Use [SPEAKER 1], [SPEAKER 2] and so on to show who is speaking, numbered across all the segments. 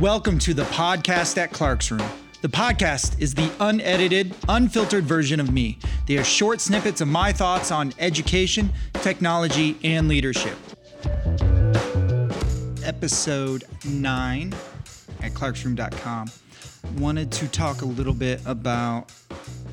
[SPEAKER 1] Welcome to the podcast at Clark's Room. The podcast is the unedited, unfiltered version of me. They are short snippets of my thoughts on education, technology, and leadership. Episode 9 at clarksroom.com. Wanted to talk a little bit about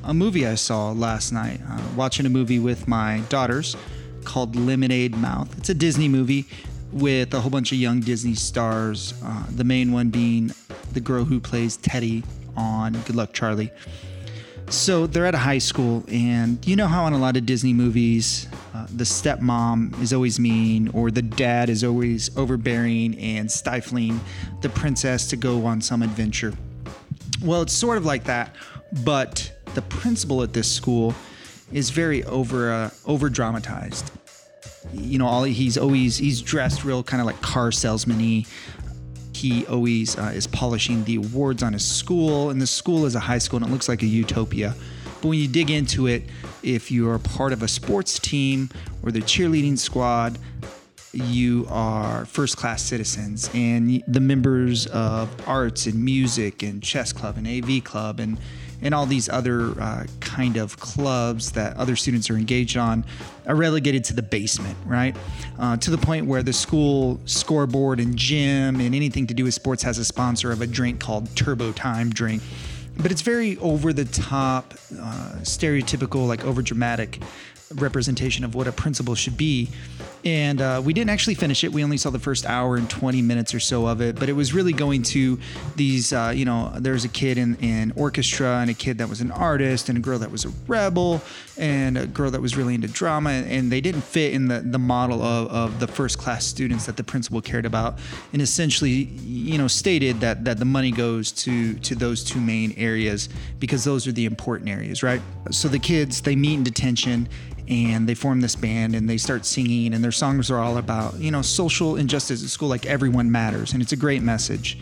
[SPEAKER 1] a movie I saw last night. Uh, watching a movie with my daughters called Lemonade Mouth. It's a Disney movie with a whole bunch of young Disney stars. Uh, the main one being the girl who plays Teddy on Good Luck Charlie. So they're at a high school, and you know how in a lot of Disney movies, uh, the stepmom is always mean, or the dad is always overbearing and stifling the princess to go on some adventure. Well, it's sort of like that, but the principal at this school is very over uh, over dramatized. You know, all he's always he's dressed real kind of like car salesman-y. He always uh, is polishing the awards on his school, and the school is a high school, and it looks like a utopia. But when you dig into it, if you are part of a sports team or the cheerleading squad, you are first class citizens and the members of arts and music and chess club and AV club and and all these other uh, kind of clubs that other students are engaged on are relegated to the basement, right? Uh, to the point where the school scoreboard and gym and anything to do with sports has a sponsor of a drink called Turbo Time drink. But it's very over the top, uh, stereotypical, like over dramatic representation of what a principal should be. And uh, we didn't actually finish it. We only saw the first hour and 20 minutes or so of it, but it was really going to these, uh, you know, there's a kid in, in orchestra and a kid that was an artist and a girl that was a rebel and a girl that was really into drama. And they didn't fit in the, the model of, of the first class students that the principal cared about. And essentially, you know, stated that, that the money goes to, to those two main areas because those are the important areas, right? So the kids, they meet in detention and they form this band and they start singing and their songs are all about you know social injustice at school like everyone matters and it's a great message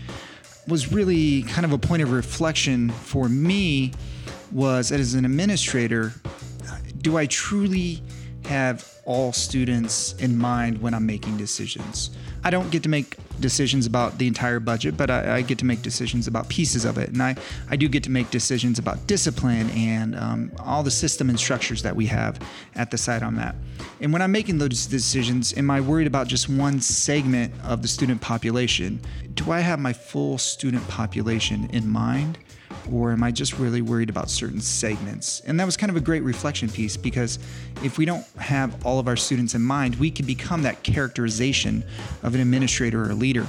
[SPEAKER 1] was really kind of a point of reflection for me was as an administrator do i truly have all students in mind when I'm making decisions. I don't get to make decisions about the entire budget, but I, I get to make decisions about pieces of it. And I, I do get to make decisions about discipline and um, all the system and structures that we have at the site on that. And when I'm making those decisions, am I worried about just one segment of the student population? Do I have my full student population in mind? Or am I just really worried about certain segments? And that was kind of a great reflection piece because if we don't have all of our students in mind, we could become that characterization of an administrator or a leader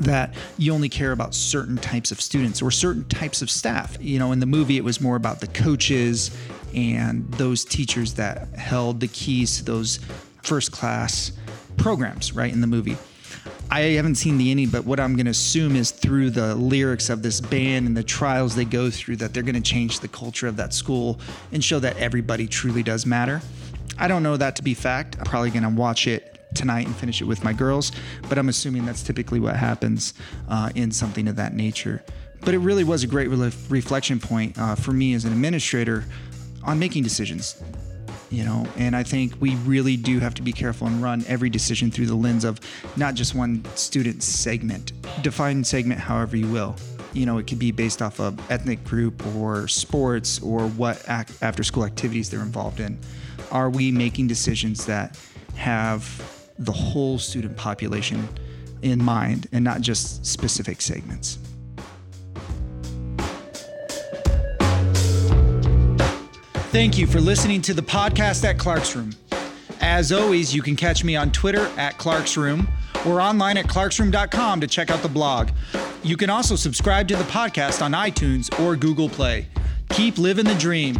[SPEAKER 1] that you only care about certain types of students or certain types of staff. You know, in the movie, it was more about the coaches and those teachers that held the keys to those first class programs, right, in the movie. I haven't seen the ending, but what I'm going to assume is through the lyrics of this band and the trials they go through, that they're going to change the culture of that school and show that everybody truly does matter. I don't know that to be fact. I'm probably going to watch it tonight and finish it with my girls, but I'm assuming that's typically what happens uh, in something of that nature. But it really was a great re- reflection point uh, for me as an administrator on making decisions you know and i think we really do have to be careful and run every decision through the lens of not just one student segment. Define segment however you will. You know it could be based off of ethnic group or sports or what after school activities they're involved in. Are we making decisions that have the whole student population in mind and not just specific segments Thank you for listening to the podcast at Clark's Room. As always, you can catch me on Twitter at Clark's Room or online at clarksroom.com to check out the blog. You can also subscribe to the podcast on iTunes or Google Play. Keep living the dream.